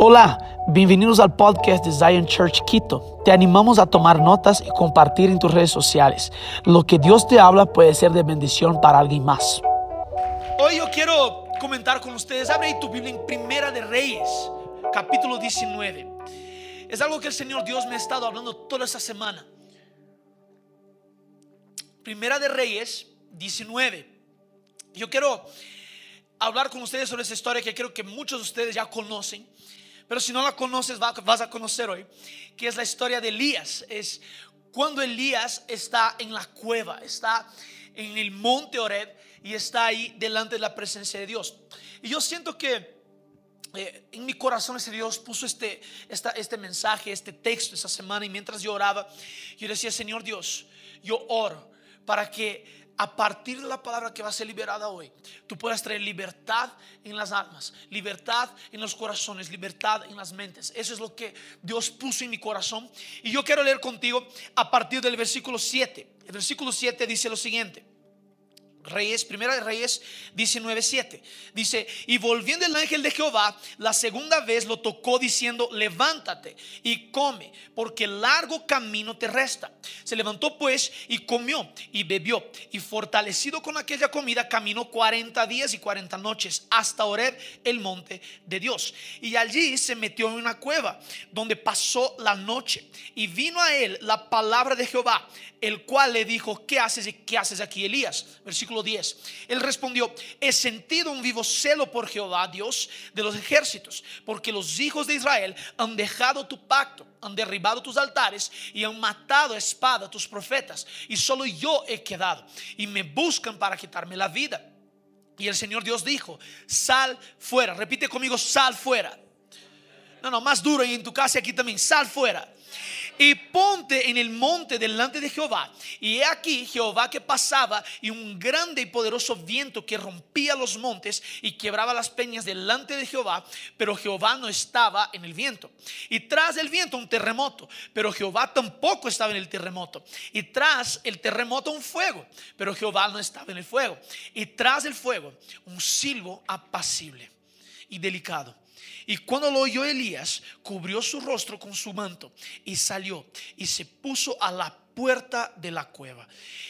Hola, bienvenidos al podcast de Zion Church Quito. Te animamos a tomar notas y compartir en tus redes sociales. Lo que Dios te habla puede ser de bendición para alguien más. Hoy yo quiero comentar con ustedes. Abre tu Biblia en Primera de Reyes, capítulo 19. Es algo que el Señor Dios me ha estado hablando toda esta semana. Primera de Reyes 19. Yo quiero hablar con ustedes sobre esa historia que creo que muchos de ustedes ya conocen. Pero si no la conoces, vas a conocer hoy, que es la historia de Elías. Es cuando Elías está en la cueva, está en el monte Oreb y está ahí delante de la presencia de Dios. Y yo siento que eh, en mi corazón ese Dios puso este, este mensaje, este texto esa semana y mientras yo oraba, yo decía, Señor Dios, yo oro para que a partir de la palabra que va a ser liberada hoy, tú puedas traer libertad en las almas, libertad en los corazones, libertad en las mentes. Eso es lo que Dios puso en mi corazón. Y yo quiero leer contigo a partir del versículo 7. El versículo 7 dice lo siguiente. Reyes, primera de Reyes 19:7. Dice, y volviendo el ángel de Jehová, la segunda vez lo tocó diciendo, levántate y come, porque largo camino te resta. Se levantó pues y comió y bebió, y fortalecido con aquella comida, caminó 40 días y 40 noches hasta Oreb, el monte de Dios. Y allí se metió en una cueva, donde pasó la noche, y vino a él la palabra de Jehová, el cual le dijo, ¿qué haces y qué haces aquí, Elías? Versículo 10. Él respondió, he sentido un vivo celo por Jehová, Dios de los ejércitos, porque los hijos de Israel han dejado tu pacto, han derribado tus altares y han matado a espada a tus profetas, y solo yo he quedado, y me buscan para quitarme la vida. Y el Señor Dios dijo, sal fuera, repite conmigo, sal fuera. No, no, más duro y en tu casa aquí también, sal fuera y ponte en el monte delante de Jehová. Y he aquí Jehová que pasaba y un grande y poderoso viento que rompía los montes y quebraba las peñas delante de Jehová, pero Jehová no estaba en el viento. Y tras el viento un terremoto, pero Jehová tampoco estaba en el terremoto. Y tras el terremoto un fuego, pero Jehová no estaba en el fuego. Y tras el fuego un silbo apacible y delicado y cuando lo oyó Elías, cubrió su rostro con su manto y salió y se puso a la puerta de la cueva.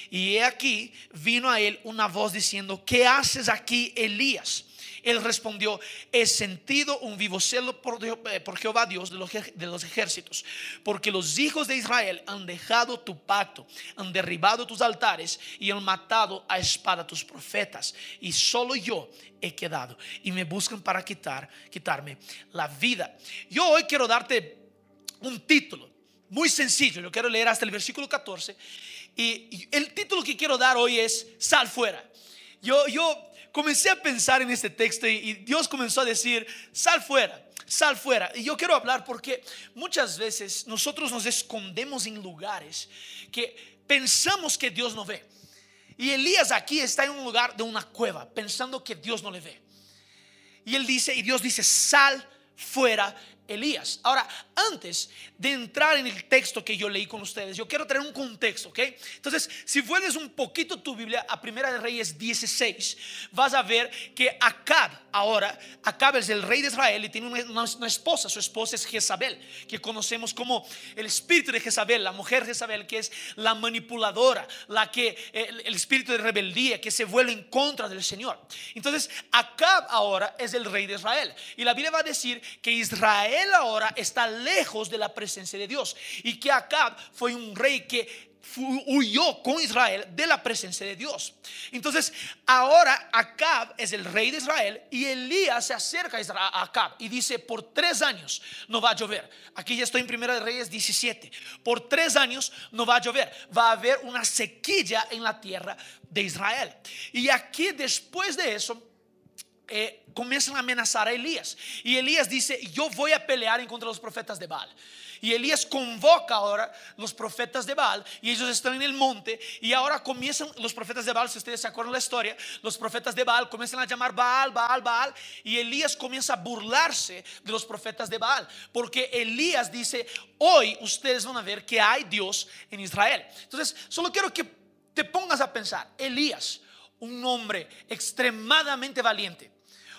Y he aquí vino a él una voz diciendo, ¿qué haces aquí, Elías? Él respondió, he sentido un vivo celo por, eh, Jehová Dios de los, de los ejércitos, porque los hijos de Israel han dejado tu pacto, han derribado tus altares y han matado a espada tus profetas, y solo yo he quedado, y me buscan para quitar, quitarme la vida. Yo hoy quiero darte un título muy sencillo, yo quiero leer hasta el versículo 14, y el título que quiero dar hoy es Sal fuera. Yo, yo comencé a pensar en este texto y, Dios comenzó a decir, sal fuera sal fuera. Y yo quiero hablar porque muchas veces nosotros nos escondemos en lugares que pensamos que Dios no ve. Y Elías aquí está en un lugar de una cueva, pensando que Dios no le ve. Y él dice, y Dios dice, sal fuera Elías. Ahora, antes de entrar en el texto que yo leí con ustedes, yo quiero traer un contexto, ¿ok? Entonces, si vuelves un poquito tu Biblia a Primera de Reyes 16, vas a ver que Acab, ahora, Acab es el rey de Israel y tiene una, esposa, su esposa es Jezabel, que conocemos como el espíritu de Jezabel, la mujer Jezabel, que es la manipuladora, la que, el, el espíritu de rebeldía, que se vuelve en contra del Señor. Entonces, Acab ahora es el rey de Israel. Y la Biblia va a decir que Israel él ahora está lejos de la presencia de Dios. Y que Acab fue un rey que huyó con Israel de la presencia de Dios. Entonces, ahora Acab es el rey de Israel y Elías se acerca a Acab y dice, por tres años no va a llover. Aquí ya estoy en Primera de Reyes 17. Por tres años no va a llover. Va a haber una sequía en la tierra de Israel. Y aquí después de eso, eh, comienzan a amenazar a Elías. Y Elías dice, yo voy a pelear en contra de los profetas de Baal. Y Elías convoca ahora los profetas de Baal y ellos están en el monte y ahora comienzan los profetas de Baal, si ustedes se acuerdan la historia, los profetas de Baal comienzan a llamar Baal, Baal, Baal y Elías comienza a burlarse de los profetas de Baal porque Elías dice, hoy ustedes van a ver que hay Dios en Israel. Entonces, solo quiero que te pongas a pensar, Elías, un hombre extremadamente valiente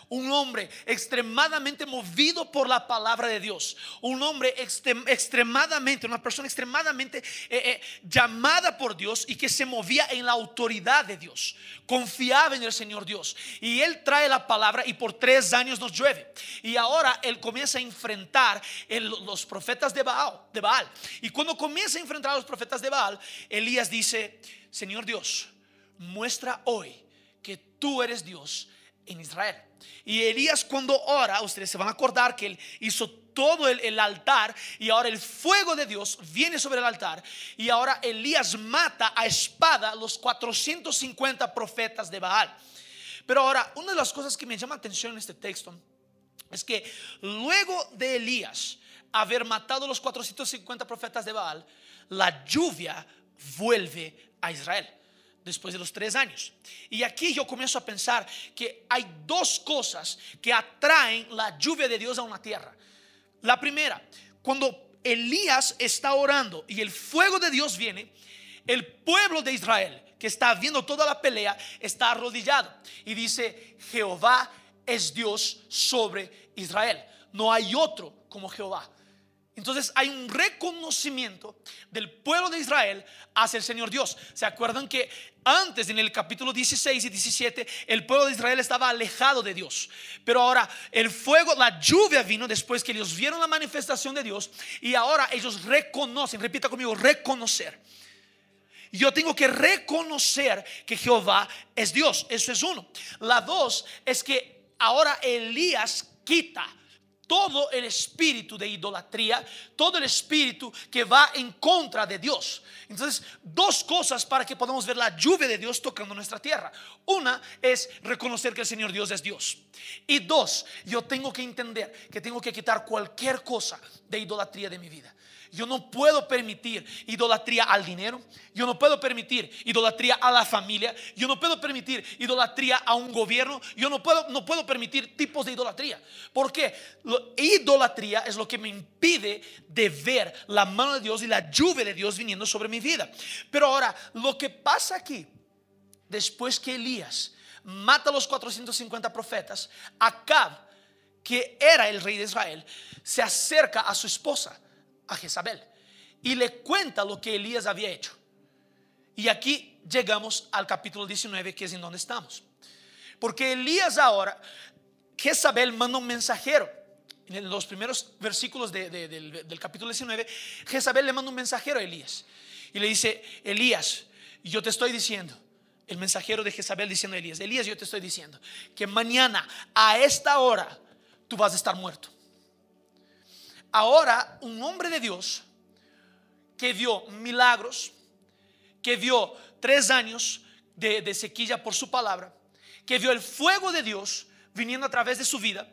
un hombre extremadamente movido por la palabra de Dios, un hombre extremadamente, una persona extremadamente eh, eh, llamada por Dios y que se movía en la autoridad de Dios, confiaba en el Señor Dios. Y él trae la palabra y por tres años nos llueve. Y ahora él comienza a enfrentar los profetas de Baal, de Baal. Y cuando comienza a enfrentar a los profetas de Baal, Elías dice, Señor Dios, muestra hoy que tú eres Dios en Israel. Y Elías cuando ora, ustedes se van a acordar que él hizo todo el, altar y ahora el fuego de Dios viene sobre el altar y ahora Elías mata a espada los 450 profetas de Baal. Pero ahora, una de las cosas que me llama atención en este texto es que luego de Elías haber matado los 450 profetas de Baal, la lluvia vuelve a Israel después de los tres años. Y aquí yo comienzo a pensar que hay dos cosas que atraen la lluvia de Dios a una tierra. La primera, cuando Elías está orando y el fuego de Dios viene, el pueblo de Israel que está viendo toda la pelea está arrodillado y dice, Jehová es Dios sobre Israel. No hay otro como Jehová. Entonces hay un reconocimiento del pueblo de Israel hacia el Señor Dios. ¿Se acuerdan que antes en el capítulo 16 y 17 el pueblo de Israel estaba alejado de Dios? Pero ahora el fuego, la lluvia vino después que ellos vieron la manifestación de Dios y ahora ellos reconocen, repita conmigo, reconocer. Yo tengo que reconocer que Jehová es Dios. Eso es uno. La dos es que ahora Elías quita todo el espíritu de idolatría, todo el espíritu que va en contra de Dios. Entonces, dos cosas para que podamos ver la lluvia de Dios tocando nuestra tierra. Una es reconocer que el Señor Dios es Dios. Y dos, yo tengo que entender que tengo que quitar cualquier cosa de idolatría de mi vida. Yo no puedo permitir idolatría al dinero. Yo no puedo permitir idolatría a la familia. Yo no puedo permitir idolatría a un gobierno. Yo no puedo, no puedo permitir tipos de idolatría. Porque idolatría es lo que me impide de ver la mano de Dios y la lluvia de Dios viniendo sobre mi vida. Pero ahora, lo que pasa aquí, después que Elías mata a los 450 profetas, Acab, que era el rey de Israel, se acerca a su esposa a Jezabel y le cuenta lo que Elías había hecho. Y aquí llegamos al capítulo 19, que es en donde estamos. Porque Elías ahora, Jezabel manda un mensajero. En los primeros versículos del, del capítulo 19, Jezabel le manda un mensajero a Elías. Y le dice, Elías, yo te estoy diciendo, el mensajero de Jezabel diciendo a Elías, Elías, yo te estoy diciendo que mañana a esta hora tú vas a estar muerto. Ahora, un hombre de Dios que vio milagros, que vio tres años de, sequilla por su palabra, que vio el fuego de Dios viniendo a través de su vida,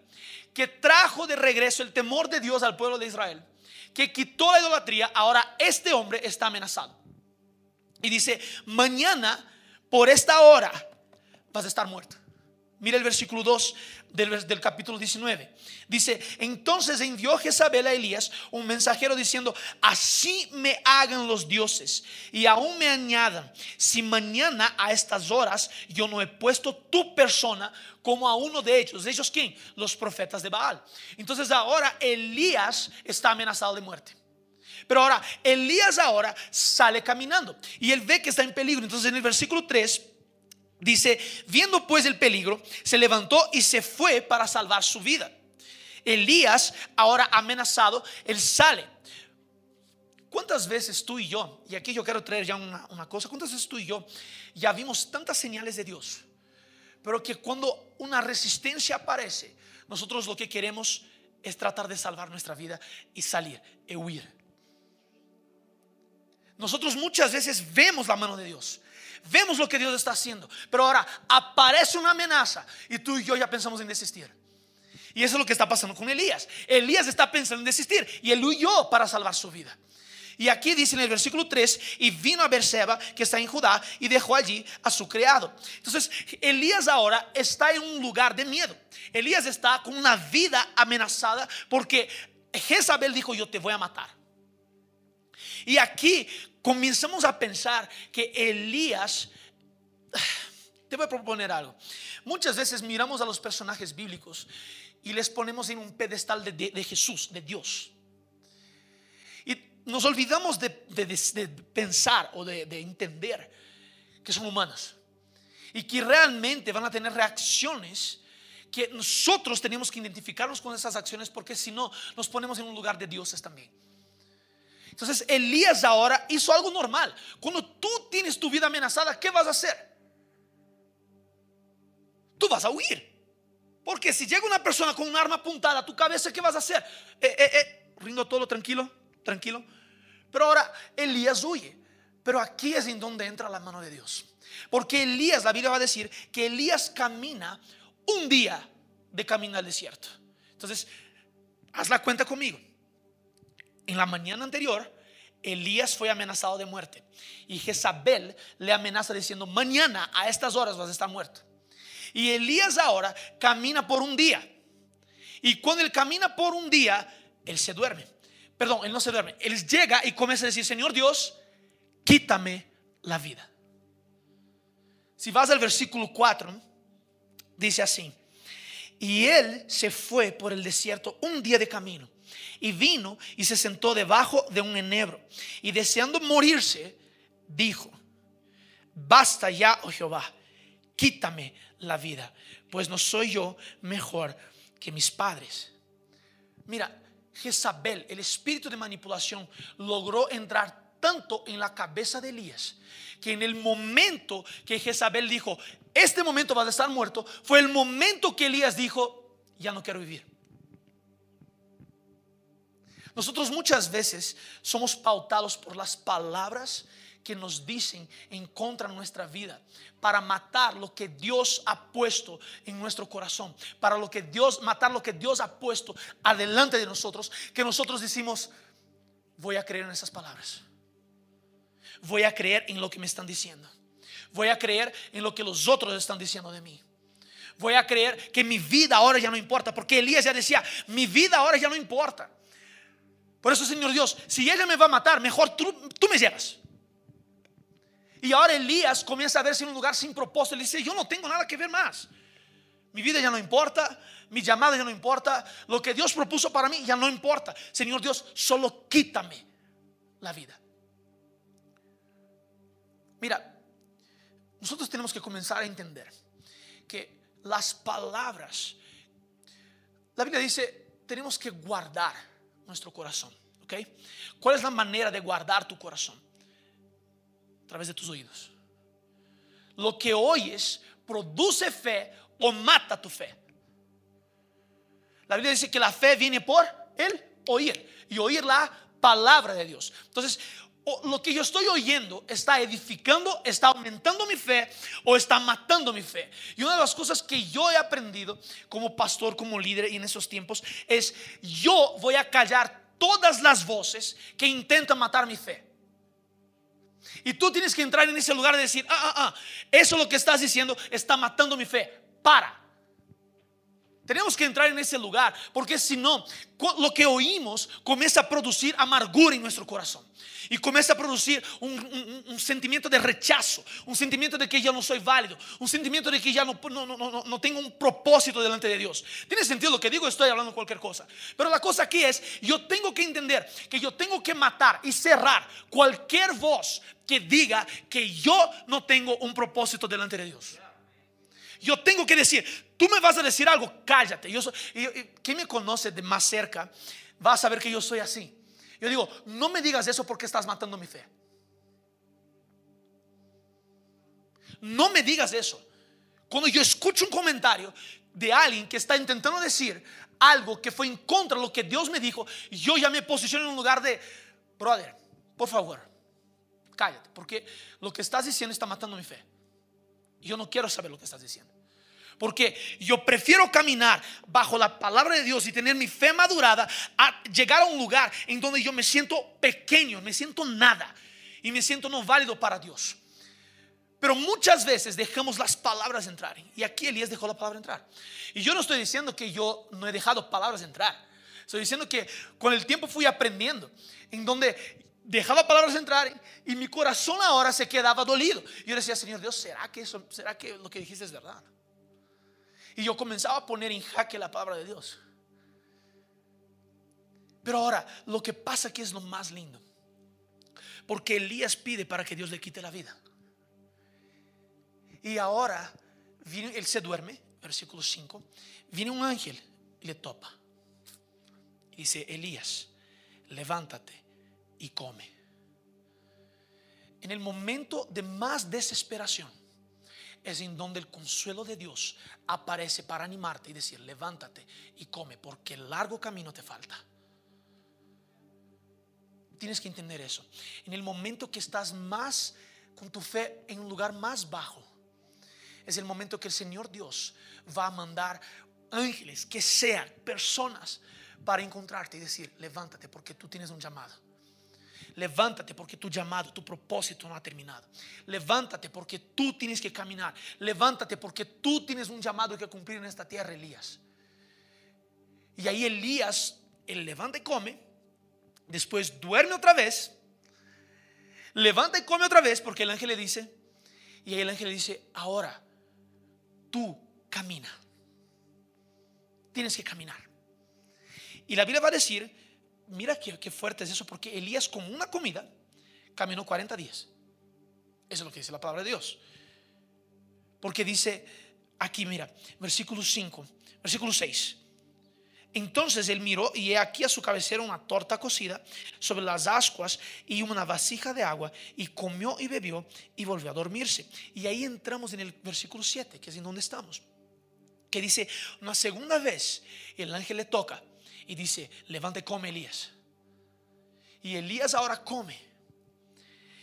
que trajo de regreso el temor de Dios al pueblo de Israel, que quitó la idolatría, ahora este hombre está amenazado. Y dice, mañana por esta hora vas a estar muerto. Mira el versículo 2 del, capítulo 19. Dice, entonces envió Jezabel a Elías un mensajero diciendo, así me hagan los dioses y aún me añadan, si mañana a estas horas yo no he puesto tu persona como a uno de ellos. ¿Ellos quién? Los profetas de Baal. Entonces ahora Elías está amenazado de muerte. Pero ahora, Elías ahora sale caminando y él ve que está en peligro. Entonces en el versículo 3 Dice, viendo pues el peligro, se levantó y se fue para salvar su vida. Elías, ahora amenazado, él sale. ¿Cuántas veces tú y yo, y aquí yo quiero traer ya una, cosa, cuántas veces tú y yo ya vimos tantas señales de Dios, pero que cuando una resistencia aparece, nosotros lo que queremos es tratar de salvar nuestra vida y salir, y huir. Nosotros muchas veces vemos la mano de Dios, Vemos lo que Dios está haciendo. Pero ahora aparece una amenaza y tú y yo ya pensamos en desistir. Y eso es lo que está pasando con Elías. Elías está pensando en desistir y él huyó para salvar su vida. Y aquí dice en el versículo 3, y vino a Berseba, que está en Judá, y dejó allí a su criado. Entonces, Elías ahora está en un lugar de miedo. Elías está con una vida amenazada porque Jezabel dijo, yo te voy a matar. Y aquí comenzamos a pensar que Elías Te voy a proponer algo. Muchas veces miramos a los personajes bíblicos y les ponemos en un pedestal de, Jesús, de Dios. Y nos olvidamos de, pensar o de, entender que son humanos y que realmente van a tener reacciones que nosotros tenemos que identificarnos con esas acciones porque si no nos ponemos en un lugar de dioses también. Entonces Elías ahora hizo algo normal. Cuando tú tienes tu vida amenazada, ¿qué vas a hacer? Tú vas a huir. Porque si llega una persona con un arma apuntada a tu cabeza, ¿qué vas a hacer? Eh, eh, eh, rindo todo tranquilo, tranquilo. Pero ahora Elías huye. Pero aquí es en donde entra la mano de Dios. Porque Elías, la Biblia va a decir que Elías camina un día de camino al desierto. Entonces, haz la cuenta conmigo en la mañana anterior, Elías fue amenazado de muerte. Y Jezabel le amenaza diciendo, mañana a estas horas vas a estar muerto. Y Elías ahora camina por un día. Y cuando él camina por un día, él se duerme. Perdón, él no se duerme. Él llega y comienza a decir, Señor Dios, quítame la vida. Si vas al versículo 4, dice así. Y él se fue por el desierto un día de camino y vino y se sentó debajo de un enebro. Y deseando morirse, dijo, basta ya, oh Jehová, quítame la vida, pues no soy yo mejor que mis padres. Mira, Jezabel, el espíritu de manipulación, logró entrar tanto en la cabeza de Elías que en el momento que Jezabel dijo, este momento vas a estar muerto, fue el momento que Elías dijo, ya no quiero vivir. Nosotros muchas veces somos pautados por las palabras que nos dicen en contra de nuestra vida para matar lo que Dios ha puesto en nuestro corazón, para lo que Dios matar lo que Dios ha puesto adelante de nosotros, que nosotros decimos, voy a creer en esas palabras. Voy a creer en lo que me están diciendo. Voy a creer en lo que los otros están diciendo de mí. Voy a creer que mi vida ahora ya no importa, porque Elías ya decía, mi vida ahora ya no importa. Por eso, Señor Dios, si ella me va a matar, mejor tú, me llevas. Y ahora Elías comienza a verse en un lugar sin propósito. Él dice, yo no tengo nada que ver más. Mi vida ya no importa, mi llamada ya no importa, lo que Dios propuso para mí ya no importa. Señor Dios, solo quítame la vida. Mira, nosotros tenemos que comenzar a entender que las palabras, la Biblia dice, tenemos que guardar nuestro corazón. ¿Ok? ¿Cuál es la manera de guardar tu corazón? A través de tus oídos. Lo que oyes produce fe o mata tu fe. La Biblia dice que la fe viene por el oír y oír la palabra de Dios. Entonces, lo que yo estoy oyendo está edificando, está aumentando mi fe o está matando mi fe. Y una de las cosas que yo he aprendido como pastor, como líder y en esos tiempos es yo voy a callar todas las voces que intentan matar mi fe. Y tú tienes que entrar en ese lugar y decir, ah, ah, ah, eso lo que estás diciendo está matando mi fe. Para. Tenemos que entrar en ese lugar, porque si no, lo que oímos comienza a producir amargura en nuestro corazón. Y comienza a producir un, sentimiento de rechazo, un sentimiento de que ya no soy válido, un sentimiento de que ya no, no, no, no tengo un propósito delante de Dios. ¿Tiene sentido lo que digo? Estoy hablando cualquier cosa. Pero la cosa aquí es, yo tengo que entender que yo tengo que matar y cerrar cualquier voz que diga que yo no tengo un propósito delante de Dios. Yo tengo que decir, tú me vas a decir algo, cállate. Yo soy, ¿Quién me conoce de más cerca va a saber que yo soy así? Yo digo, no me digas eso porque estás matando mi fe. No me digas eso. Cuando yo escucho un comentario de alguien que está intentando decir algo que fue en contra de lo que Dios me dijo, yo ya me posiciono en un lugar de, brother, por favor, cállate, porque lo que estás diciendo está matando mi fe. Yo no quiero saber lo que estás diciendo. Porque yo prefiero caminar bajo la palabra de Dios y tener mi fe madurada a llegar a un lugar en donde yo me siento pequeño, me siento nada y me siento no válido para Dios. Pero muchas veces dejamos las palabras entrar. Y aquí Elías dejó la palabra entrar. Y yo no estoy diciendo que yo no he dejado palabras entrar. Estoy diciendo que con el tiempo fui aprendiendo. En donde dejaba palabras entrar y mi corazón ahora se quedaba dolido. Yo decía, Señor Dios, ¿será que, eso, ¿será que lo que dijiste es verdad? Y yo comenzaba a poner en jaque la palabra de Dios. Pero ahora, lo que pasa aquí es lo más lindo. Porque Elías pide para que Dios le quite la vida. Y ahora, él se duerme, versículo 5. Viene un ángel y le topa. Y dice, Elías, levántate y come. En el momento de más desesperación es en donde el consuelo de Dios aparece para animarte y decir, levántate y come, porque el largo camino te falta. Tienes que entender eso. En el momento que estás más con tu fe en un lugar más bajo, es el momento que el Señor Dios va a mandar ángeles, que sean personas, para encontrarte y decir, levántate porque tú tienes un llamado. Levántate porque tu llamado, tu propósito no ha terminado. Levántate porque tú tienes que caminar. Levántate porque tú tienes un llamado que cumplir en esta tierra, Elías. Y ahí Elías, él levanta y come, después duerme otra vez, levanta y come otra vez porque el ángel le dice, y ahí el ángel le dice, ahora tú camina. Tienes que caminar. Y la Biblia va a decir, mira qué, fuerte es eso, porque Elías con una comida caminó 40 días. Eso es lo que dice la palabra de Dios. Porque dice aquí, mira, versículo 5, versículo 6. Entonces él miró y he aquí a su cabecera una torta cocida sobre las ascuas y una vasija de agua y comió y bebió y volvió a dormirse. Y ahí entramos en el versículo 7, que es en donde estamos, que dice, una segunda vez el ángel le toca y dice, levante, come Elías. Y Elías ahora come.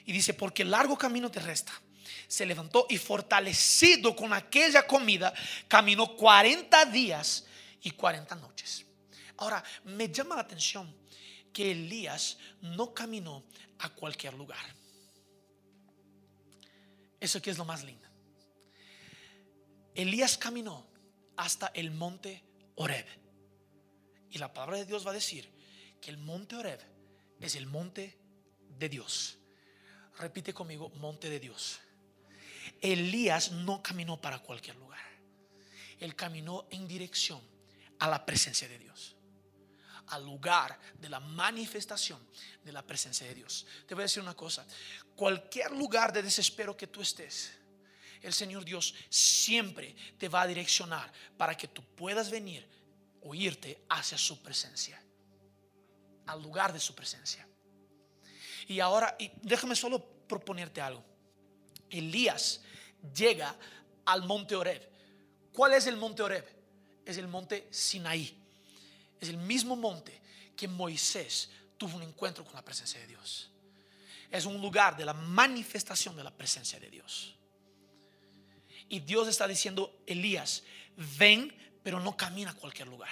Y dice, porque largo camino te resta. Se levantó y fortalecido con aquella comida, caminó 40 días y 40 noches. Ahora, me llama la atención que Elías no caminó a cualquier lugar. Eso que es lo más lindo. Elías caminó hasta el monte Oreb. Y la palabra de Dios va a decir que el monte Oreb es el monte de Dios. Repite conmigo, monte de Dios. Elías no caminó para cualquier lugar. Él caminó en dirección a la presencia de Dios. Al lugar de la manifestación de la presencia de Dios. Te voy a decir una cosa. Cualquier lugar de desespero que tú estés, el Señor Dios siempre te va a direccionar para que tú puedas venir o irte hacia su presencia, al lugar de su presencia. Y ahora, déjame solo proponerte algo. Elías llega al monte Oreb. ¿Cuál es el monte Oreb? Es el monte Sinaí. Es el mismo monte que Moisés tuvo un encuentro con la presencia de Dios. Es un lugar de la manifestación de la presencia de Dios. Y Dios está diciendo, Elías, ven pero no camina a cualquier lugar.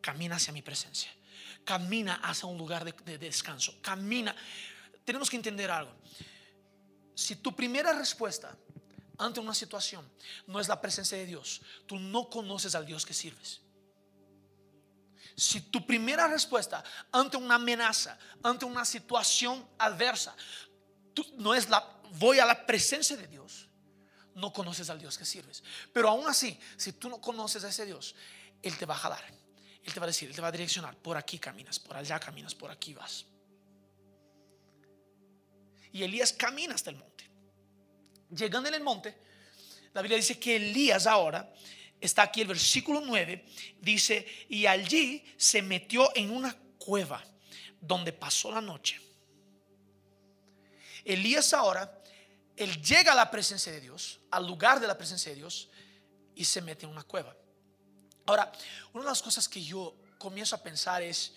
Camina hacia mi presencia. Camina hacia un lugar de, descanso. Camina. Tenemos que entender algo. Si tu primera respuesta ante una situación no es la presencia de Dios, tú no conoces al Dios que sirves. Si tu primera respuesta ante una amenaza, ante una situación adversa, no es la voy a la presencia de Dios, no conoces al Dios que sirves. Pero aún así, si tú no conoces a ese Dios, Él te va a jalar. Él te va a decir, Él te va a direccionar. Por aquí caminas, por allá caminas, por aquí vas. Y Elías camina hasta el monte. Llegando en el monte, la Biblia dice que Elías ahora, está aquí el versículo 9, dice, y allí se metió en una cueva donde pasó la noche. Elías ahora él llega a la presencia de Dios, al lugar de la presencia de Dios, y se mete en una cueva. Ahora, una de las cosas que yo comienzo a pensar es,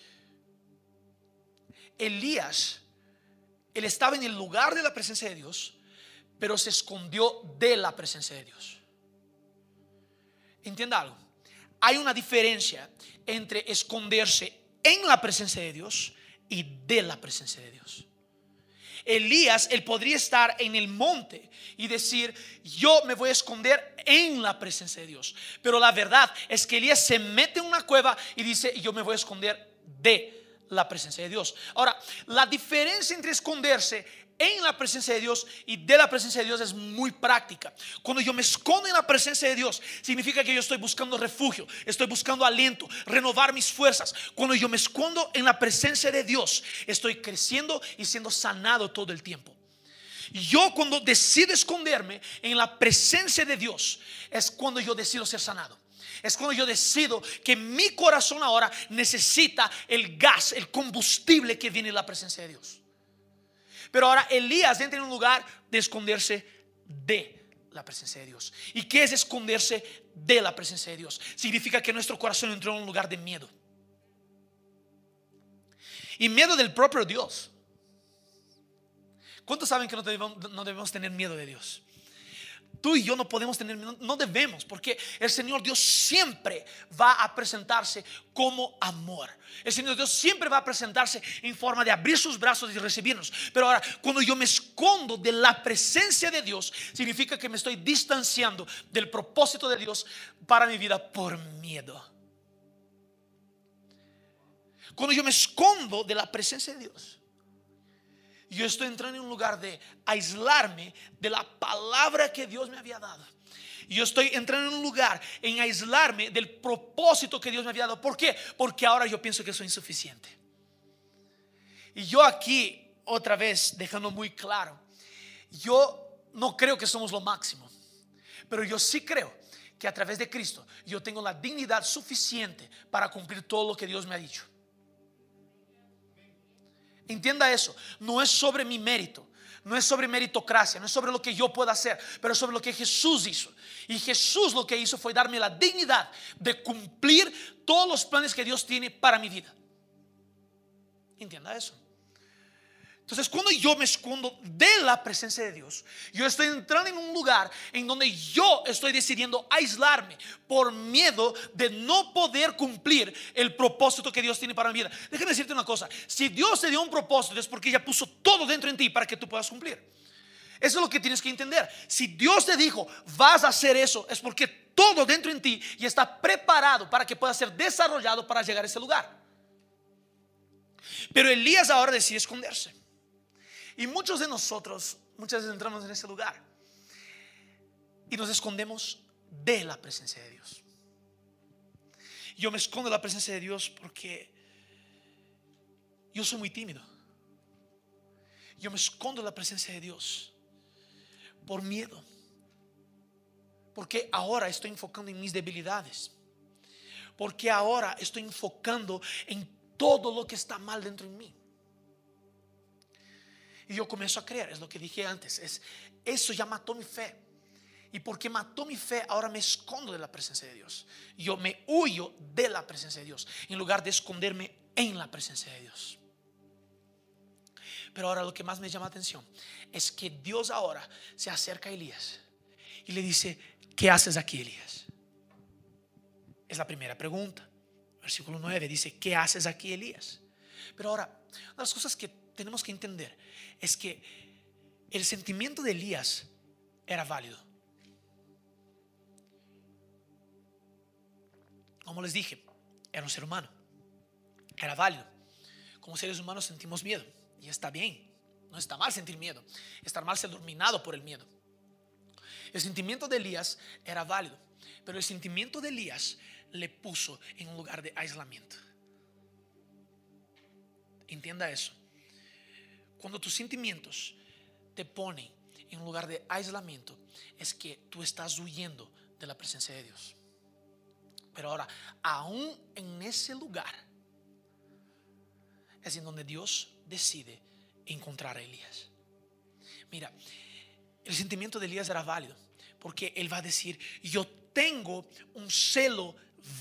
Elías, él estaba en el lugar de la presencia de Dios, pero se escondió de la presencia de Dios. Entienda algo. Hay una diferencia entre esconderse en la presencia de Dios y de la presencia de Dios. Elías, él podría estar en el monte y decir, yo me voy a esconder en la presencia de Dios. Pero la verdad es que Elías se mete en una cueva y dice, yo me voy a esconder de la presencia de Dios. Ahora, la diferencia entre esconderse en la presencia de Dios y de la presencia de Dios es muy práctica. Cuando yo me escondo en la presencia de Dios, significa que yo estoy buscando refugio, estoy buscando aliento, renovar mis fuerzas. Cuando yo me escondo en la presencia de Dios, estoy creciendo y siendo sanado todo el tiempo. Yo cuando decido esconderme en la presencia de Dios, es cuando yo decido ser sanado. Es cuando yo decido que mi corazón ahora necesita el gas, el combustible que viene de la presencia de Dios. Pero ahora Elías entra en un lugar de esconderse de la presencia de Dios. ¿Y qué es esconderse de la presencia de Dios? Significa que nuestro corazón entró en un lugar de miedo. Y miedo del propio Dios. ¿Cuántos saben que no debemos, no debemos tener miedo de Dios? Tú y yo no podemos tener, no, no debemos, porque el Señor Dios siempre va a presentarse como amor. El Señor Dios siempre va a presentarse en forma de abrir sus brazos y recibirnos. Pero ahora, cuando yo me escondo de la presencia de Dios, significa que me estoy distanciando del propósito de Dios para mi vida por miedo. Cuando yo me escondo de la presencia de Dios, yo estoy entrando en un lugar de aislarme de la palabra que Dios me había dado. Yo estoy entrando en un lugar en aislarme del propósito que Dios me había dado. ¿Por qué? Porque ahora yo pienso que soy insuficiente. Y yo aquí, otra vez, dejando muy claro, yo no creo que somos lo máximo, pero yo sí creo que a través de Cristo yo tengo la dignidad suficiente para cumplir todo lo que Dios me ha dicho. Entienda eso, no es sobre mi mérito, no es sobre meritocracia, no es sobre lo que yo pueda hacer, pero sobre lo que Jesús hizo. Y Jesús lo que hizo fue darme la dignidad de cumplir todos los planes que Dios tiene para mi vida. Entienda eso. Entonces, cuando yo me escondo de la presencia de Dios, yo estoy entrando en un lugar en donde yo estoy decidiendo aislarme por miedo de no poder cumplir el propósito que Dios tiene para mi vida. Déjame decirte una cosa, si Dios te dio un propósito es porque ya puso todo dentro en ti para que tú puedas cumplir. Eso es lo que tienes que entender. Si Dios te dijo, vas a hacer eso, es porque todo dentro en ti ya está preparado para que pueda ser desarrollado para llegar a ese lugar. Pero Elías ahora decide esconderse. Y muchos de nosotros muchas veces entramos en ese lugar y nos escondemos de la presencia de Dios. Yo me escondo de la presencia de Dios porque yo soy muy tímido. Yo me escondo de la presencia de Dios por miedo. Porque ahora estoy enfocando en mis debilidades. Porque ahora estoy enfocando en todo lo que está mal dentro de mí. Y yo comienzo a creer, es lo que dije antes, es eso ya mató mi fe. Y porque mató mi fe, ahora me escondo de la presencia de Dios. Yo me huyo de la presencia de Dios en lugar de esconderme en la presencia de Dios. Pero ahora lo que más me llama la atención es que Dios ahora se acerca a Elías y le dice, ¿qué haces aquí, Elías? Es la primera pregunta. Versículo 9 dice, ¿qué haces aquí, Elías? Pero ahora, una de las cosas que tenemos que entender es que el sentimiento de Elías era válido. Como les dije, era un ser humano, era válido. Como seres humanos sentimos miedo y está bien, no está mal sentir miedo, está mal ser dominado por el miedo. El sentimiento de Elías era válido, pero el sentimiento de Elías le puso en un lugar de aislamiento. Entienda eso. Cuando tus sentimientos te ponen en un lugar de aislamiento, es que tú estás huyendo de la presencia de Dios. Pero ahora, aún en ese lugar, es en donde Dios decide encontrar a Elías. Mira, el sentimiento de Elías era válido, porque él va a decir, yo tengo un celo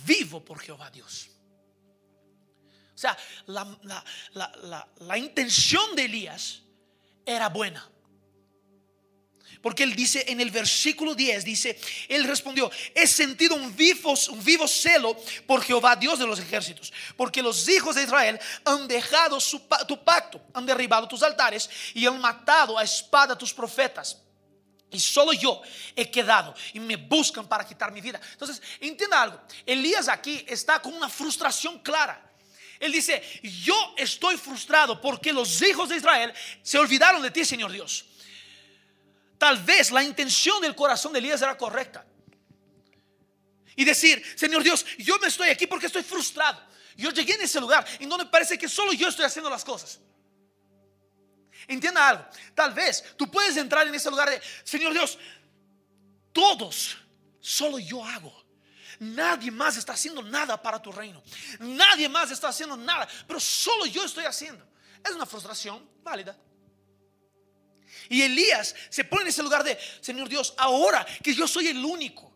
vivo por Jehová Dios. Sea, la, intención de Elías era buena. Porque él dice en el versículo 10, dice, él respondió, he sentido un vivo, un vivo celo por Jehová Dios de los ejércitos, porque los hijos de Israel han dejado su, tu pacto, han derribado tus altares y han matado a espada tus profetas. Y solo yo he quedado y me buscan para quitar mi vida. Entonces, entienda algo, Elías aquí está con una frustración clara. Él dice, yo estoy frustrado porque los hijos de Israel se olvidaron de ti, Señor Dios. Tal vez la intención del corazón de Elías era correcta. Y decir, Señor Dios, yo me estoy aquí porque estoy frustrado. Yo llegué en ese lugar en donde parece que solo yo estoy haciendo las cosas. Entienda algo. Tal vez tú puedes entrar en ese lugar de, Señor Dios, todos, solo yo hago. Nadie más está haciendo nada para tu reino. Nadie más está haciendo nada, pero solo yo estoy haciendo. Es una frustración válida. Y Elías se pone en ese lugar de, Señor Dios, ahora que yo soy el único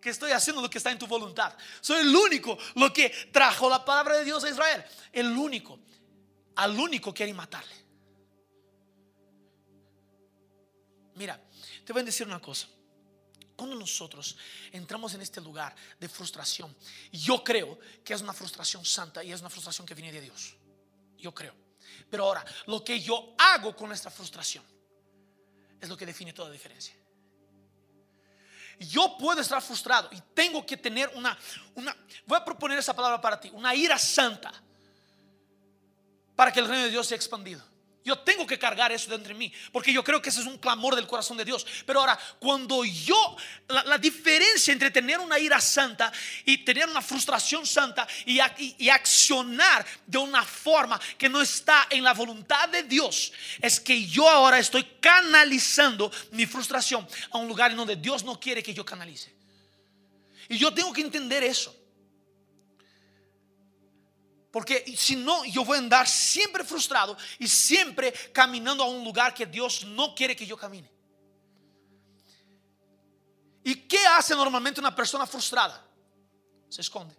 que estoy haciendo lo que está en tu voluntad. Soy el único lo que trajo la palabra de Dios a Israel. El único. Al único quiere matarle. Mira, te voy a decir una cosa. Cuando nosotros entramos en este lugar de frustración, yo creo que es una frustración santa y es una frustración que viene de Dios. Yo creo. Pero ahora, lo que yo hago con esta frustración es lo que define toda diferencia. Yo puedo estar frustrado y tengo que tener una, una, voy a proponer esa palabra para ti, una ira santa para que el reino de Dios sea expandido. Yo tengo que cargar eso dentro de mí, porque yo creo que ese es un clamor del corazón de Dios. Pero ahora, cuando yo, la, diferencia entre tener una ira santa y tener una frustración santa y, y, accionar de una forma que no está en la voluntad de Dios, es que yo ahora estoy canalizando mi frustración a un lugar en donde Dios no quiere que yo canalice. Y yo tengo que entender eso. Porque si no, yo voy a andar siempre frustrado y siempre caminando a un lugar que Dios no quiere que yo camine. ¿Y qué hace normalmente una persona frustrada? Se esconde.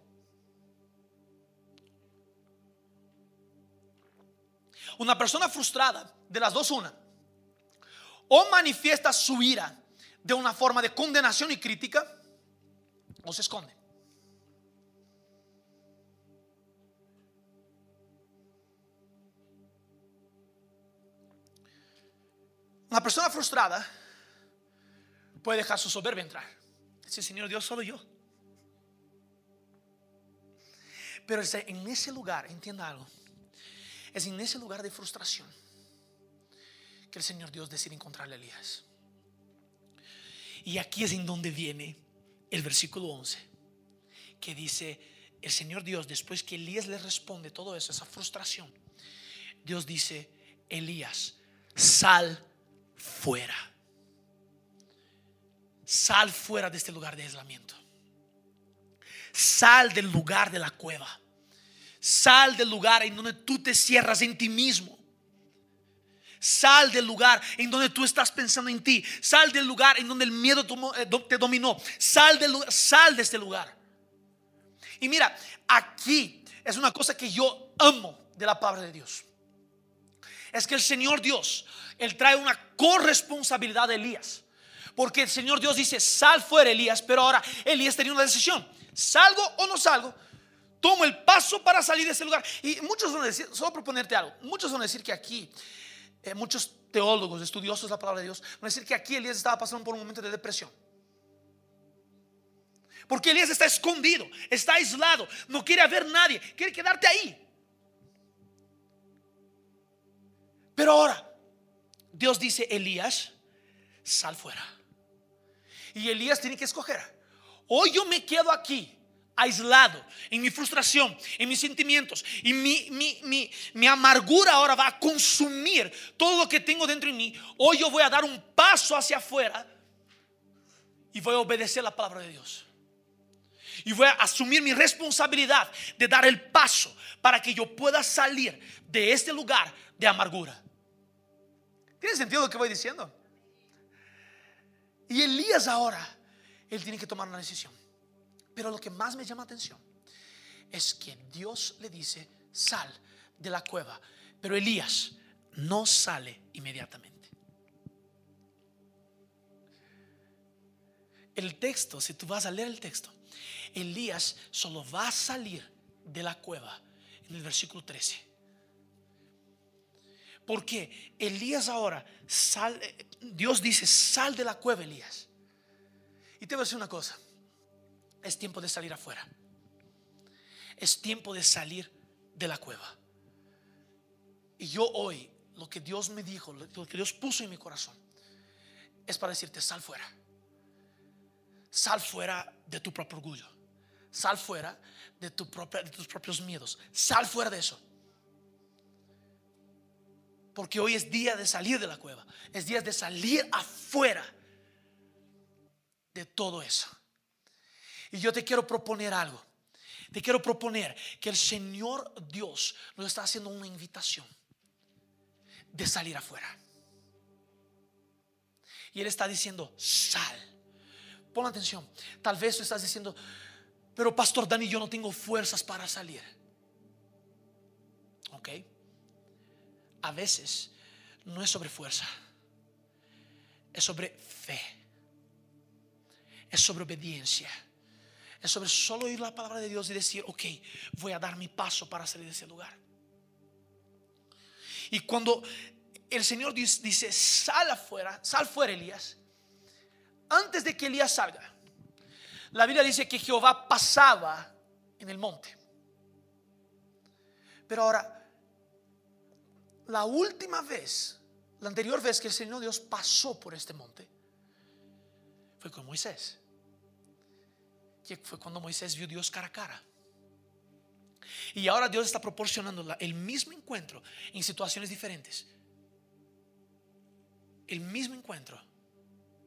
Una persona frustrada, de las dos una, o manifiesta su ira de una forma de condenación y crítica, o se esconde. Una persona frustrada puede dejar su soberbia entrar. Dice, Señor Dios, solo yo. Pero en ese lugar, entienda algo, es en ese lugar de frustración que el Señor Dios decide encontrarle a Elías. Y aquí es en donde viene el versículo 11, que dice, el Señor Dios, después que Elías le responde todo eso, esa frustración, Dios dice, Elías, sal fuera. Sal fuera de este lugar de aislamiento. Sal del lugar de la cueva. Sal del lugar en donde tú te cierras en ti mismo. Sal del lugar en donde tú estás pensando en ti. Sal del lugar en donde el miedo eh, te dominó. Sal, sal de este lugar. Y mira, aquí es una cosa que yo amo de la palabra de Dios. Es que el Señor Dios él trae una corresponsabilidad de Elías. Porque el Señor Dios dice, sal fuera Elías, pero ahora Elías tenía una decisión, salgo o no salgo, tomo el paso para salir de ese lugar. Y muchos van a decir, solo proponerte algo, muchos van a decir que aquí, eh, muchos teólogos, estudiosos de la palabra de Dios, van a decir que aquí Elías estaba pasando por un momento de depresión. Porque Elías está escondido, está aislado, no quiere ver nadie, quiere quedarte ahí. Pero ahora, Dios dice, Elías, sal fuera. Y Elías tiene que escoger. Hoy yo me quedo aquí, aislado, en mi frustración, en mis sentimientos. Y mi, mi, amargura ahora va a consumir todo lo que tengo dentro de mí. Hoy yo voy a dar un paso hacia afuera y voy a obedecer la palabra de Dios. Y voy a asumir mi responsabilidad de dar el paso para que yo pueda salir de este lugar de amargura. ¿Tiene sentido lo que voy diciendo? Y Elías ahora, él tiene que tomar una decisión. Pero lo que más me llama atención es que Dios le dice, sal de la cueva. Pero Elías no sale inmediatamente. El texto, si tú vas a leer el texto, Elías solo va a salir de la cueva en el versículo 13. Porque Elías ahora sal, Dios dice, sal de la cueva, Elías. Y te voy a decir una cosa, es tiempo de salir afuera. Es tiempo de salir de la cueva. Y yo hoy, lo que Dios me dijo, lo que Dios puso en mi corazón, es para decirte, sal fuera. Sal fuera de tu propio orgullo. Sal fuera de, tus propios miedos. Sal fuera de eso. Porque hoy es día de salir de la cueva. Es día de salir afuera de todo eso. Y yo te quiero proponer algo. Te quiero proponer que el Señor Dios nos está haciendo una invitación de salir afuera. Y Él está diciendo, sal. Pon atención. Tal vez tú estás diciendo, pero Pastor Dani, yo no tengo fuerzas para salir. ¿Ok? A veces no es sobre fuerza, es sobre fe, es sobre obediencia. Es sobre solo oír la palabra de Dios y decir, ok, voy a dar mi paso para salir de ese lugar. Y cuando el Señor dice, sal afuera, sal fuera Elías, antes de que Elías salga, la Biblia dice que Jehová pasaba en el monte. Pero ahora, la última vez, la anterior vez que el Señor Dios pasó por este monte, fue con Moisés que fue cuando Moisés vio Dios cara a cara. Y ahora Dios está proporcionando el mismo encuentro en situaciones diferentes. El mismo encuentro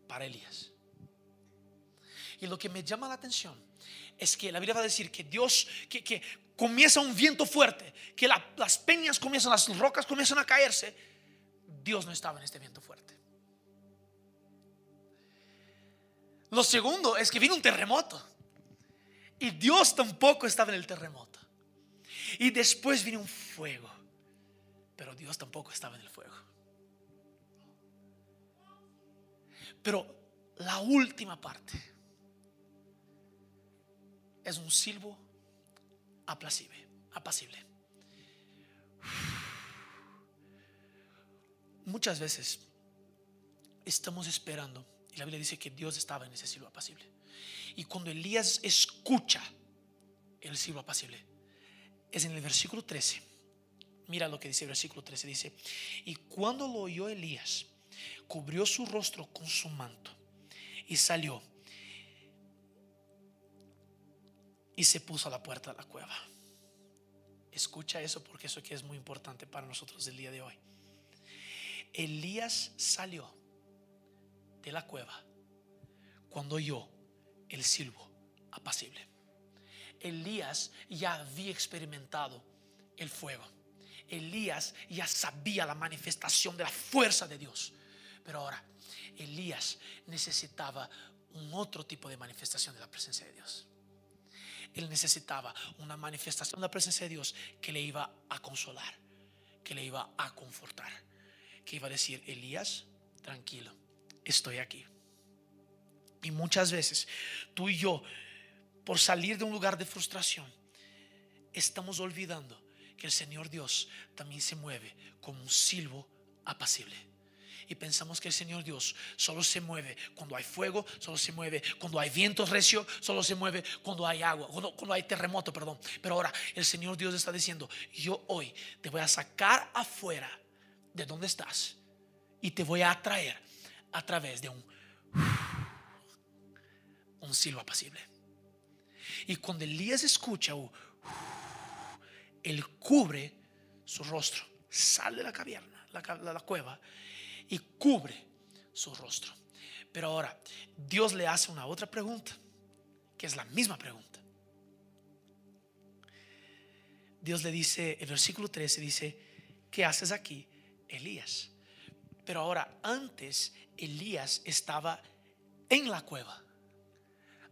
para Elías. Y lo que me llama la atención es que la Biblia va a decir que Dios, que, comienza un viento fuerte, que las peñas comienzan, las rocas comienzan a caerse. Dios no estaba en este viento fuerte. Lo segundo es que vino un terremoto. Y Dios tampoco estaba en el terremoto. Y después vino un fuego. Pero Dios tampoco estaba en el fuego. Pero la última parte es un silbo apacible, apacible. Muchas veces estamos esperando, y la Biblia dice que Dios estaba en ese silbo apacible. Y cuando Elías escucha el silbo apacible, es en el versículo 13. Mira lo que dice el versículo 13. Dice, y cuando lo oyó Elías, cubrió su rostro con su manto y salió y se puso a la puerta de la cueva. Escucha eso porque eso aquí es muy importante para nosotros el día de hoy. Elías salió de la cueva cuando oyó el silbo apacible. Elías ya había experimentado el fuego. Elías ya sabía la manifestación de la fuerza de Dios. Pero ahora, Elías necesitaba un otro tipo de manifestación de la presencia de Dios. Él necesitaba una manifestación de la presencia de Dios que le iba a consolar, que le iba a confortar, que iba a decir, Elías, tranquilo, estoy aquí. Y muchas veces tú y yo, por salir de un lugar de frustración, estamos olvidando que el Señor Dios también se mueve como un silbo apacible. Y pensamos que el Señor Dios solo se mueve cuando hay fuego, solo se mueve cuando hay viento recio, solo se mueve cuando hay agua, cuando, cuando hay terremoto, perdón. Pero ahora el Señor Dios está diciendo, yo hoy te voy a sacar afuera de donde estás y te voy a atraer a través de un un silbo apacible. Y cuando Elías escucha, uh, él cubre su rostro, sale de la caverna, la, la cueva, y cubre su rostro. Pero ahora, Dios le hace una otra pregunta, que es la misma pregunta. Dios le dice, el versículo 13 dice, ¿qué haces aquí, Elías? Pero ahora, antes Elías estaba en la cueva.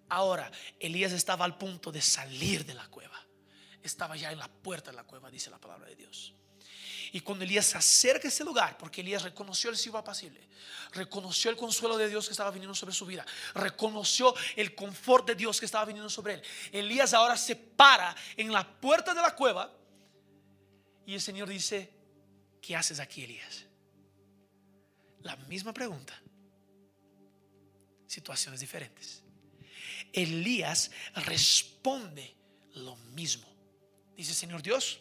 Ahora, Elías estaba al punto de salir de la cueva. Estaba ya en la puerta de la cueva, dice la palabra de Dios. Y cuando Elías se acerca a ese lugar, porque Elías reconoció el silbo apacible, reconoció el consuelo de Dios que estaba viniendo sobre su vida, reconoció el confort de Dios que estaba viniendo sobre él. Elías ahora se para en la puerta de la cueva y el Señor dice, ¿qué haces aquí, Elías? La misma pregunta, situaciones diferentes. Elías responde lo mismo. Dice, Señor Dios,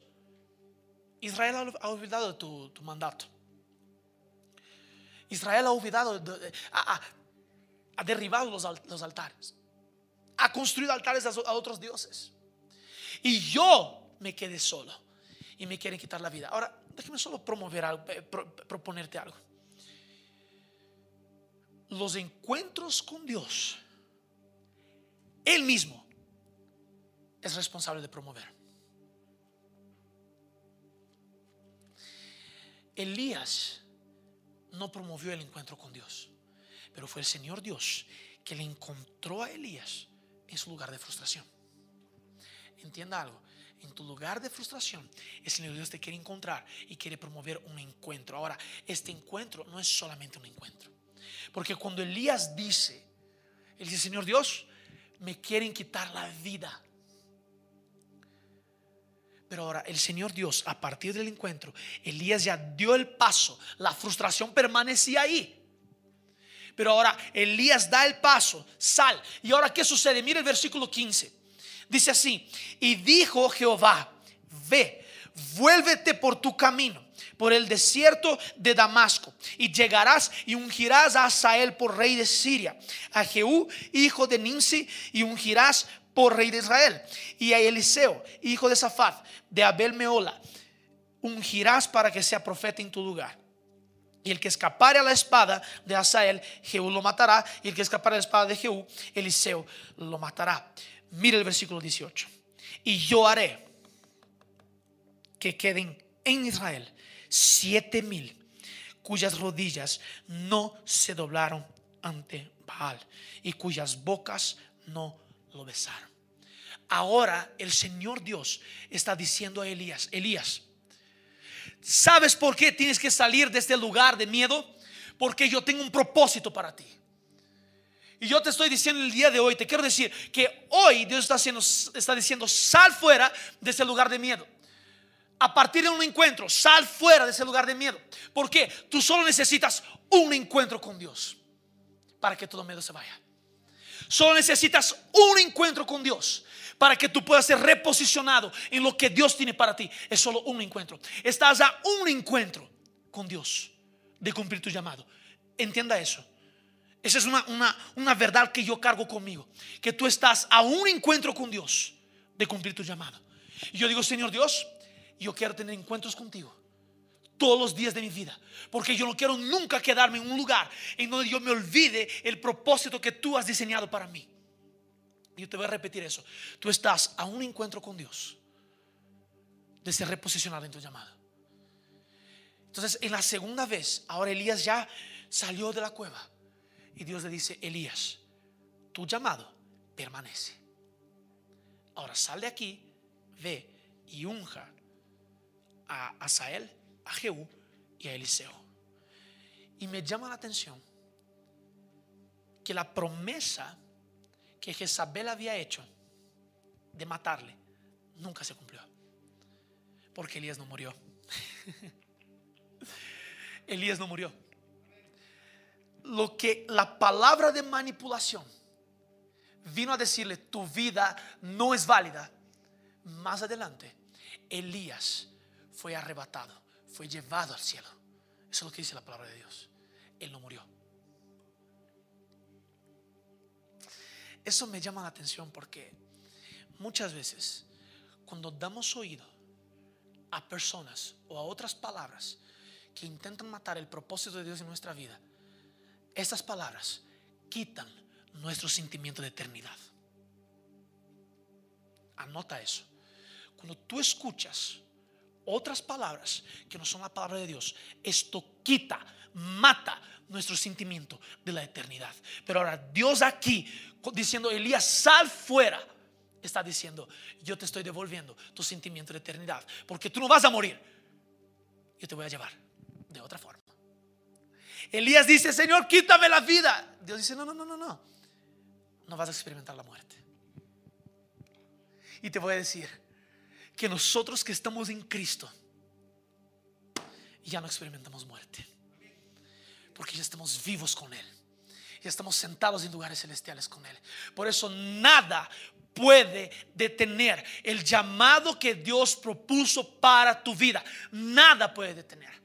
Israel ha olvidado tu, tu mandato. Israel ha olvidado, ha, derribado los, al- los altares. Ha construido altares a, otros dioses. Y yo me quedé solo. Y me quieren quitar la vida. Ahora, déjame solo promover eh, pro- proponerte algo. Los encuentros con Dios, Él mismo es responsable de promover. Elías no promovió el encuentro con Dios, pero fue el Señor Dios que le encontró a Elías en su lugar de frustración. Entienda algo, en tu lugar de frustración, el Señor Dios te quiere encontrar y quiere promover un encuentro. Ahora, este encuentro no es solamente un encuentro, porque cuando Elías dice, dice, Señor Dios, me quieren quitar la vida. Pero ahora el Señor Dios, a partir del encuentro, Elías ya dio el paso, la frustración permanecía ahí. Pero ahora Elías da el paso, sal. ¿Y ahora qué sucede? Mira el versículo 15. Dice así, y dijo Jehová, ve, vuélvete por tu camino, por el desierto de Damasco, y llegarás y ungirás a Asael por rey de Siria, a Jehú, hijo de Nimsi, y ungirás por rey de Israel, y a Eliseo, hijo de Safat, de Abel Meola, ungirás para que sea profeta en tu lugar. Y el que escapare a la espada de Asael, Jehú lo matará. Y el que escapare a la espada de Jehú, Eliseo lo matará. Mira el versículo 18. Y yo haré que queden en Israel siete mil cuyas rodillas no se doblaron ante Baal y cuyas bocas no lo besaron. Ahora el Señor Dios está diciendo a Elías, Elías, ¿Sabes por qué tienes que salir de este lugar de miedo? Porque yo tengo un propósito para ti. Y yo te estoy diciendo el día de hoy, te quiero decir que hoy Dios está, está diciendo, sal fuera de ese lugar de miedo. A partir de un encuentro, sal fuera de ese lugar de miedo. Porque tú solo necesitas un encuentro con Dios para que todo miedo se vaya. Solo necesitas un encuentro con Dios para que tú puedas ser reposicionado en lo que Dios tiene para ti. Es solo un encuentro. Estás a un encuentro con Dios de cumplir tu llamado. Entienda eso. Esa es una, una, una verdad que yo cargo conmigo. Que tú estás a un encuentro con Dios de cumplir tu llamado. Y yo digo, Señor Dios, yo quiero tener encuentros contigo todos los días de mi vida. Porque yo no quiero nunca quedarme en un lugar en donde yo me olvide el propósito que tú has diseñado para mí. Yo te voy a repetir eso. Tú estás a un encuentro con Dios de ser reposicionado en tu llamado. Entonces, en la segunda vez, ahora Elías ya salió de la cueva. Y Dios le dice, Elías, tu llamado permanece. Ahora sal de aquí, ve y unja a Asael, a Jehú y a Eliseo. Y me llama la atención que la promesa que Jezabel había hecho de matarle nunca se cumplió. Porque Elías no murió. Elías no murió. Lo que la palabra de manipulación vino a decirle, tu vida no es válida. Más adelante, Elías fue arrebatado, fue llevado al cielo. Eso es lo que dice la palabra de Dios. Él no murió. Eso me llama la atención porque muchas veces cuando damos oído a personas o a otras palabras que intentan matar el propósito de Dios en nuestra vida, estas palabras quitan nuestro sentimiento de eternidad. Anota eso. Cuando tú escuchas otras palabras que no son la palabra de Dios, esto quita, mata nuestro sentimiento de la eternidad. Pero ahora Dios aquí diciendo, Elías, sal fuera, está diciendo, yo te estoy devolviendo tu sentimiento de eternidad, porque tú no vas a morir, yo te voy a llevar de otra forma. Elías dice, Señor, quítame la vida. Dios dice, no, no, no, no, no, no vas a experimentar la muerte. Y te voy a decir que nosotros que estamos en Cristo, ya no experimentamos muerte porque ya estamos vivos con Él. y estamos sentados en lugares celestiales con Él. Por eso nada puede detener el llamado que Dios propuso para tu vida. Nada puede detener.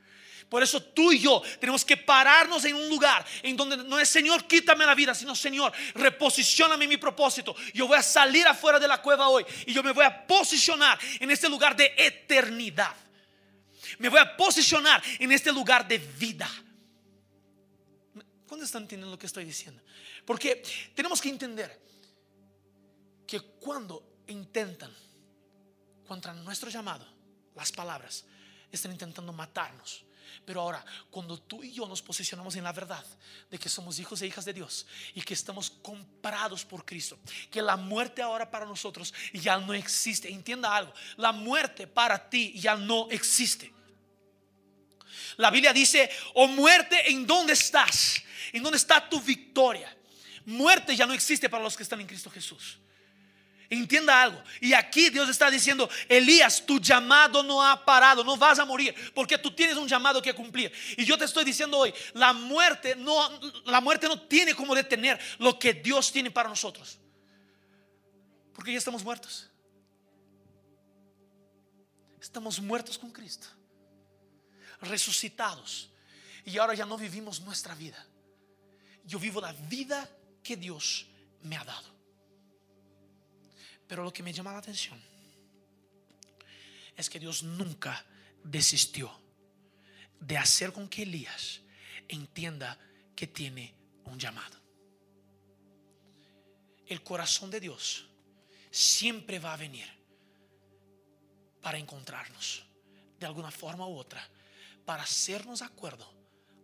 Por eso tú y yo tenemos que pararnos en un lugar en donde no es Señor, quítame la vida, sino Señor, reposicioname mi propósito. Yo voy a salir afuera de la cueva hoy y yo me voy a posicionar en este lugar de eternidad. Me voy a posicionar en este lugar de vida. ¿Cuándo están entendiendo lo que estoy diciendo? Porque tenemos que entender que cuando intentan contra nuestro llamado, las palabras, están intentando matarnos. Pero ahora, cuando tú y yo nos posicionamos en la verdad de que somos hijos e hijas de Dios y que estamos comprados por Cristo, que la muerte ahora para nosotros ya no existe. Entienda algo, la muerte para ti ya no existe. La Biblia dice, oh muerte, ¿en dónde estás? ¿En dónde está tu victoria? Muerte ya no existe para los que están en Cristo Jesús. Entienda algo. Y aquí Dios está diciendo, Elías, tu llamado no ha parado, no vas a morir, porque tú tienes un llamado que cumplir. Y yo te estoy diciendo hoy, la muerte no, la muerte no tiene como detener lo que Dios tiene para nosotros. Porque ya estamos muertos. Estamos muertos con Cristo. Resucitados. Y ahora ya no vivimos nuestra vida. Yo vivo la vida que Dios me ha dado. Pero lo que me llama la atención es que Dios nunca desistió de hacer con que Elías entienda que tiene un llamado. El corazón de Dios siempre va a venir para encontrarnos de alguna forma u otra, para hacernos acuerdo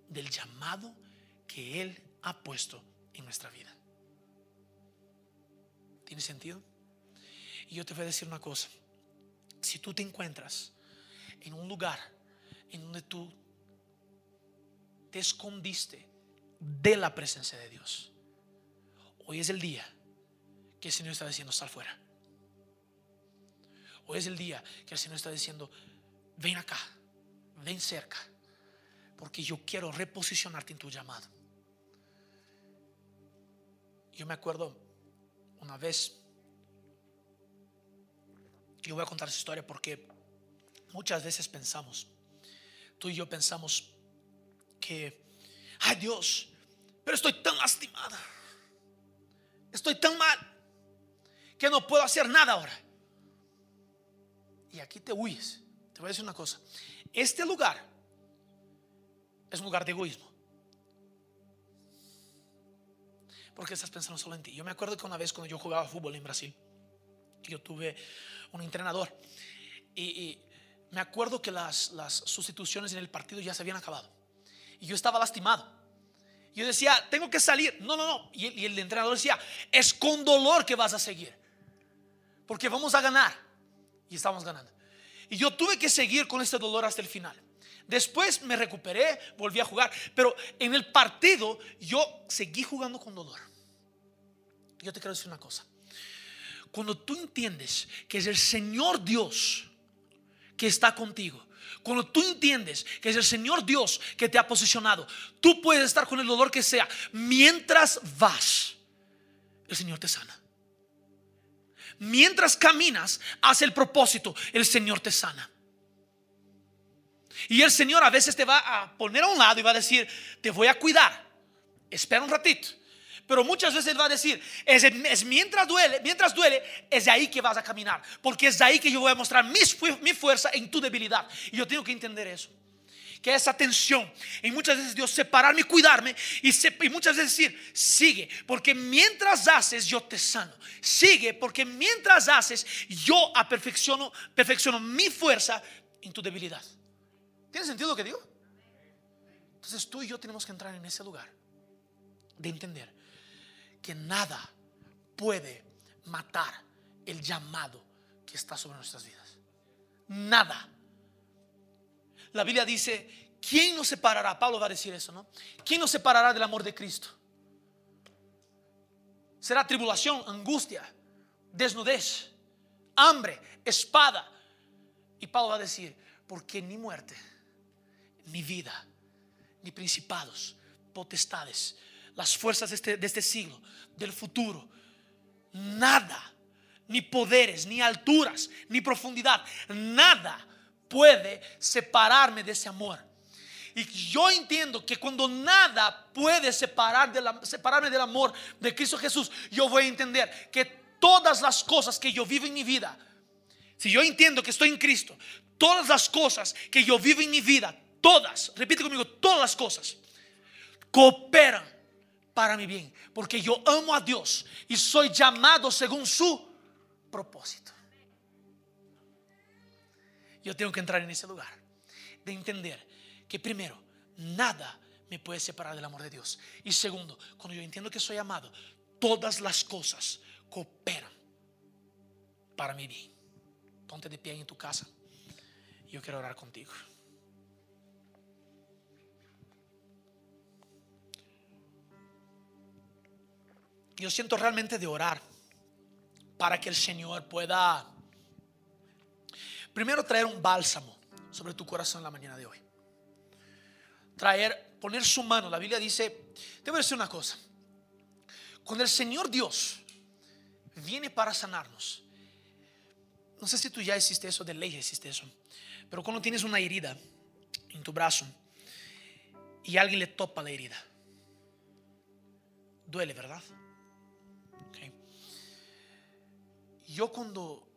del llamado que Él ha puesto en nuestra vida. ¿Tiene sentido? Y yo te voy a decir una cosa. Si tú te encuentras en un lugar en donde tú te escondiste de la presencia de Dios, hoy es el día que el Señor está diciendo, sal fuera. Hoy es el día que el Señor está diciendo, ven acá, ven cerca, porque yo quiero reposicionarte en tu llamado. Yo me acuerdo una vez yo voy a contar esa historia porque muchas veces pensamos, tú y yo pensamos que, ay Dios, pero estoy tan lastimada, estoy tan mal, que no puedo hacer nada ahora. Y aquí te huyes. Te voy a decir una cosa, este lugar es un lugar de egoísmo. Porque estás pensando solo en ti. Yo me acuerdo que una vez cuando yo jugaba fútbol en Brasil, yo tuve un entrenador. Y, me acuerdo que las, sustituciones en el partido ya se habían acabado. Y yo estaba lastimado. Yo decía, tengo que salir. No, no, no. Y, y el entrenador decía, es con dolor que vas a seguir. Porque vamos a ganar. Y estamos ganando. Y yo tuve que seguir con este dolor hasta el final. Después me recuperé, volví a jugar. Pero en el partido yo seguí jugando con dolor. Yo te quiero decir una cosa. Cuando tú entiendes que es el Señor Dios que está contigo, cuando tú entiendes que es el Señor Dios que te ha posicionado, tú puedes estar con el dolor que sea. Mientras vas, el Señor te sana. Mientras caminas hace el propósito, el Señor te sana. Y el Señor a veces te va a poner a un lado y va a decir, te voy a cuidar. Espera un ratito. Pero muchas veces va a decir, es, mientras duele, mientras duele, es de ahí que vas a caminar. Porque es de ahí que yo voy a mostrar mi, fuerza en tu debilidad. Y yo tengo que entender eso. Que esa tensión, y muchas veces Dios separarme y cuidarme, y, muchas veces decir, sigue, porque mientras haces, yo te sano. Sigue, porque mientras haces, yo perfecciono, perfecciono mi fuerza en tu debilidad. ¿Tiene sentido lo que digo? Entonces tú y yo tenemos que entrar en ese lugar de entender que nada puede matar el llamado que está sobre nuestras vidas. Nada. La Biblia dice, ¿quién nos separará? Pablo va a decir eso, ¿no? ¿Quién nos separará del amor de Cristo? Será tribulación, angustia, desnudez, hambre, espada. Y Pablo va a decir, porque ni muerte, ni vida, ni principados, potestades, las fuerzas de este, de este siglo, del futuro, nada, ni poderes, ni alturas, ni profundidad, nada puede separarme de ese amor. Y yo entiendo que cuando nada puede separar de la- separarme del amor de Cristo Jesús, yo voy a entender que todas las cosas que yo vivo en mi vida, si yo entiendo que estoy en Cristo, todas las cosas que yo vivo en mi vida, todas, repite conmigo, todas las cosas, cooperan para mi bien, porque yo amo a Dios y soy llamado según su propósito. Yo tengo que entrar en ese lugar de entender que primero, nada me puede separar del amor de Dios. Y segundo, cuando yo entiendo que soy amado, todas las cosas cooperan para mi bien. Ponte de pie en tu casa. Yo quiero orar contigo. Yo siento realmente de orar para que el Señor pueda primero traer un bálsamo sobre tu corazón la mañana de hoy. Traer, poner su mano. La Biblia dice, te voy a decir una cosa. Cuando el Señor Dios viene para sanarnos, no sé si tú ya hiciste eso, de ley hiciste eso, pero cuando tienes una herida en tu brazo y alguien le topa la herida, duele, ¿verdad? Yo cuando,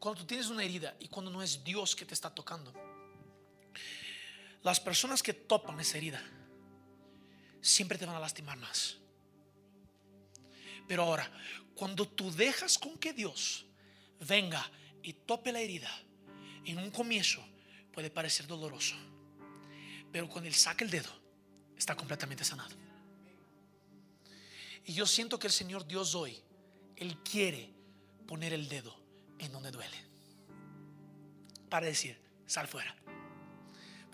cuando tú tienes una herida y cuando no es Dios que te está tocando, las personas que topan esa herida siempre te van a lastimar más. Pero ahora, cuando tú dejas con que Dios venga y tope la herida, en un comienzo puede parecer doloroso, pero cuando Él saca el dedo, está completamente sanado. Y yo siento que el Señor Dios hoy, Él quiere poner el dedo en donde duele, para decir, sal fuera.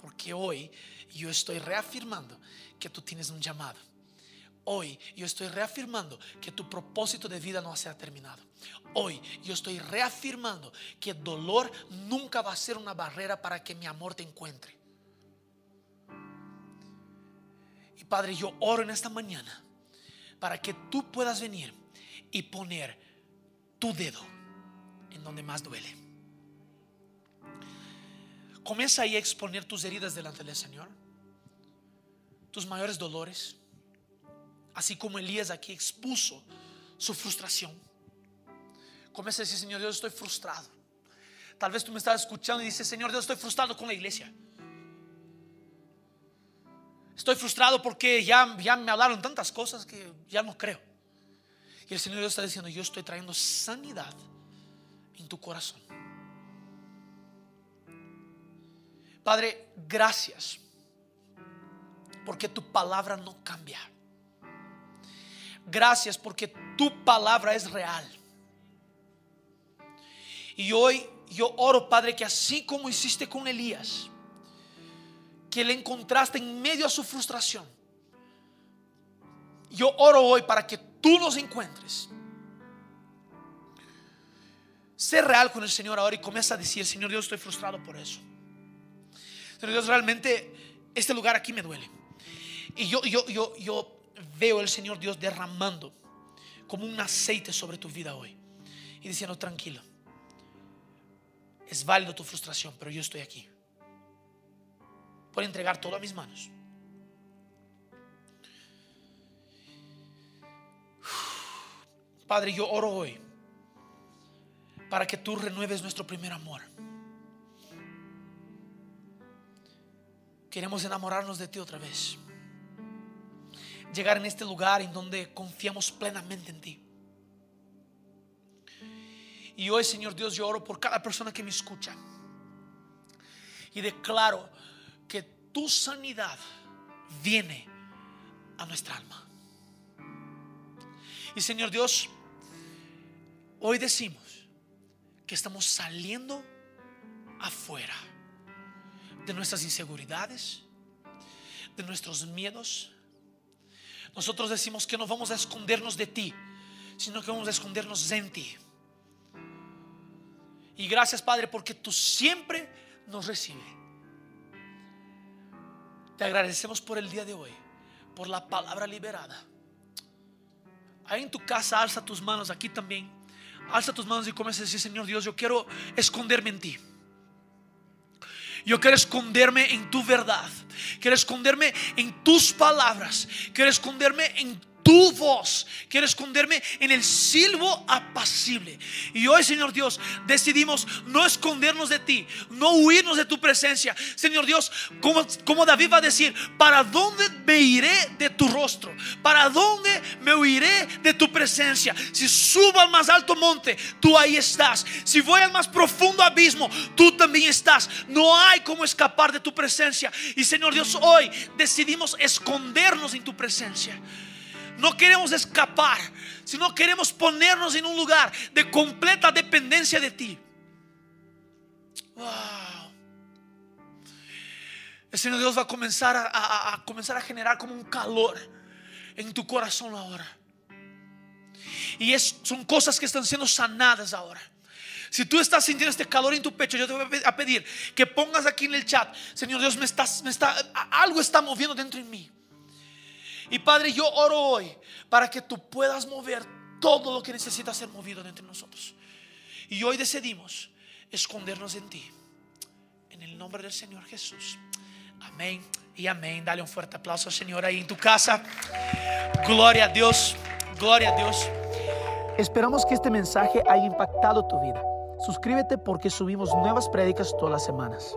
Porque hoy yo estoy reafirmando que tú tienes un llamado. Hoy yo estoy reafirmando que tu propósito de vida no se ha terminado. Hoy yo estoy reafirmando que el dolor nunca va a ser una barrera para que mi amor te encuentre. Y Padre, yo oro en esta mañana para que tú puedas venir y poner tu dedo en donde más duele. Comienza ahí a exponer tus heridas delante del Señor, tus mayores dolores, así como Elías aquí expuso su frustración. Comienza a decir, Señor Dios, estoy frustrado. Tal vez tú me estás escuchando y dices, Señor Dios, estoy frustrado con la iglesia. Estoy frustrado porque ya, ya me hablaron tantas cosas que ya no creo. Y el Señor está diciendo, yo estoy trayendo sanidad en tu corazón. Padre, gracias porque tu palabra no cambia. Gracias porque tu palabra es real. Y hoy yo oro, Padre, que así como hiciste con Elías, que le encontraste en medio a su frustración, yo oro hoy para que tú nos encuentres. Sé real con el Señor ahora y comienza a decir, Señor Dios, estoy frustrado por eso. Señor Dios, realmente este lugar aquí me duele. Y yo, yo, yo, yo veo el Señor Dios derramando como un aceite sobre tu vida hoy. Y diciendo, tranquilo, es válido tu frustración, pero yo estoy aquí. Puedo entregar todo a mis manos. Padre, yo oro hoy para que tú renueves nuestro primer amor. Queremos enamorarnos de ti otra vez. Llegar en este lugar en donde confiamos plenamente en ti. Y hoy, Señor Dios, yo oro por cada persona que me escucha. Y declaro que tu sanidad viene a nuestra alma. Y Señor Dios, hoy decimos que estamos saliendo afuera de nuestras inseguridades, de nuestros miedos. Nosotros decimos que no vamos a escondernos de ti, sino que vamos a escondernos en ti. Y gracias Padre porque tú siempre nos recibes. Te agradecemos por el día de hoy, por la palabra liberada. Ahí en tu casa, alza tus manos, aquí también. Alza tus manos y comienza a decir, Señor Dios, yo quiero esconderme en ti. Yo quiero esconderme en tu verdad. Quiero esconderme en tus palabras. Quiero esconderme en tu voz. Quiero esconderme en el silbo apacible. Y hoy, Señor Dios, decidimos no escondernos de ti, no huirnos de tu presencia. Señor Dios, como, como David va a decir, ¿para dónde me iré de tu rostro? ¿Para dónde me huiré de tu presencia? Si subo al más alto monte, tú ahí estás. Si voy al más profundo abismo, tú también estás. No hay como escapar de tu presencia. Y Señor Dios, hoy decidimos escondernos en tu presencia. No queremos escapar, sino queremos ponernos en un lugar de completa dependencia de ti. El Señor Dios va a comenzar a, comenzar a generar como un calor en tu corazón ahora. Y es, son cosas que están siendo sanadas ahora. Si tú estás sintiendo este calor en tu pecho, yo te voy a pedir que pongas aquí en el chat, Señor Dios, me me está, algo está moviendo dentro de mí. Y Padre, yo oro hoy para que tú puedas mover todo lo que necesita ser movido entre nosotros. Y hoy decidimos escondernos en ti. En el nombre del Señor Jesús. Amén y amén. Dale un fuerte aplauso al Señor ahí en tu casa. Gloria a Dios. Gloria a Dios. Esperamos que este mensaje haya impactado tu vida. Suscríbete porque subimos nuevas prédicas todas las semanas.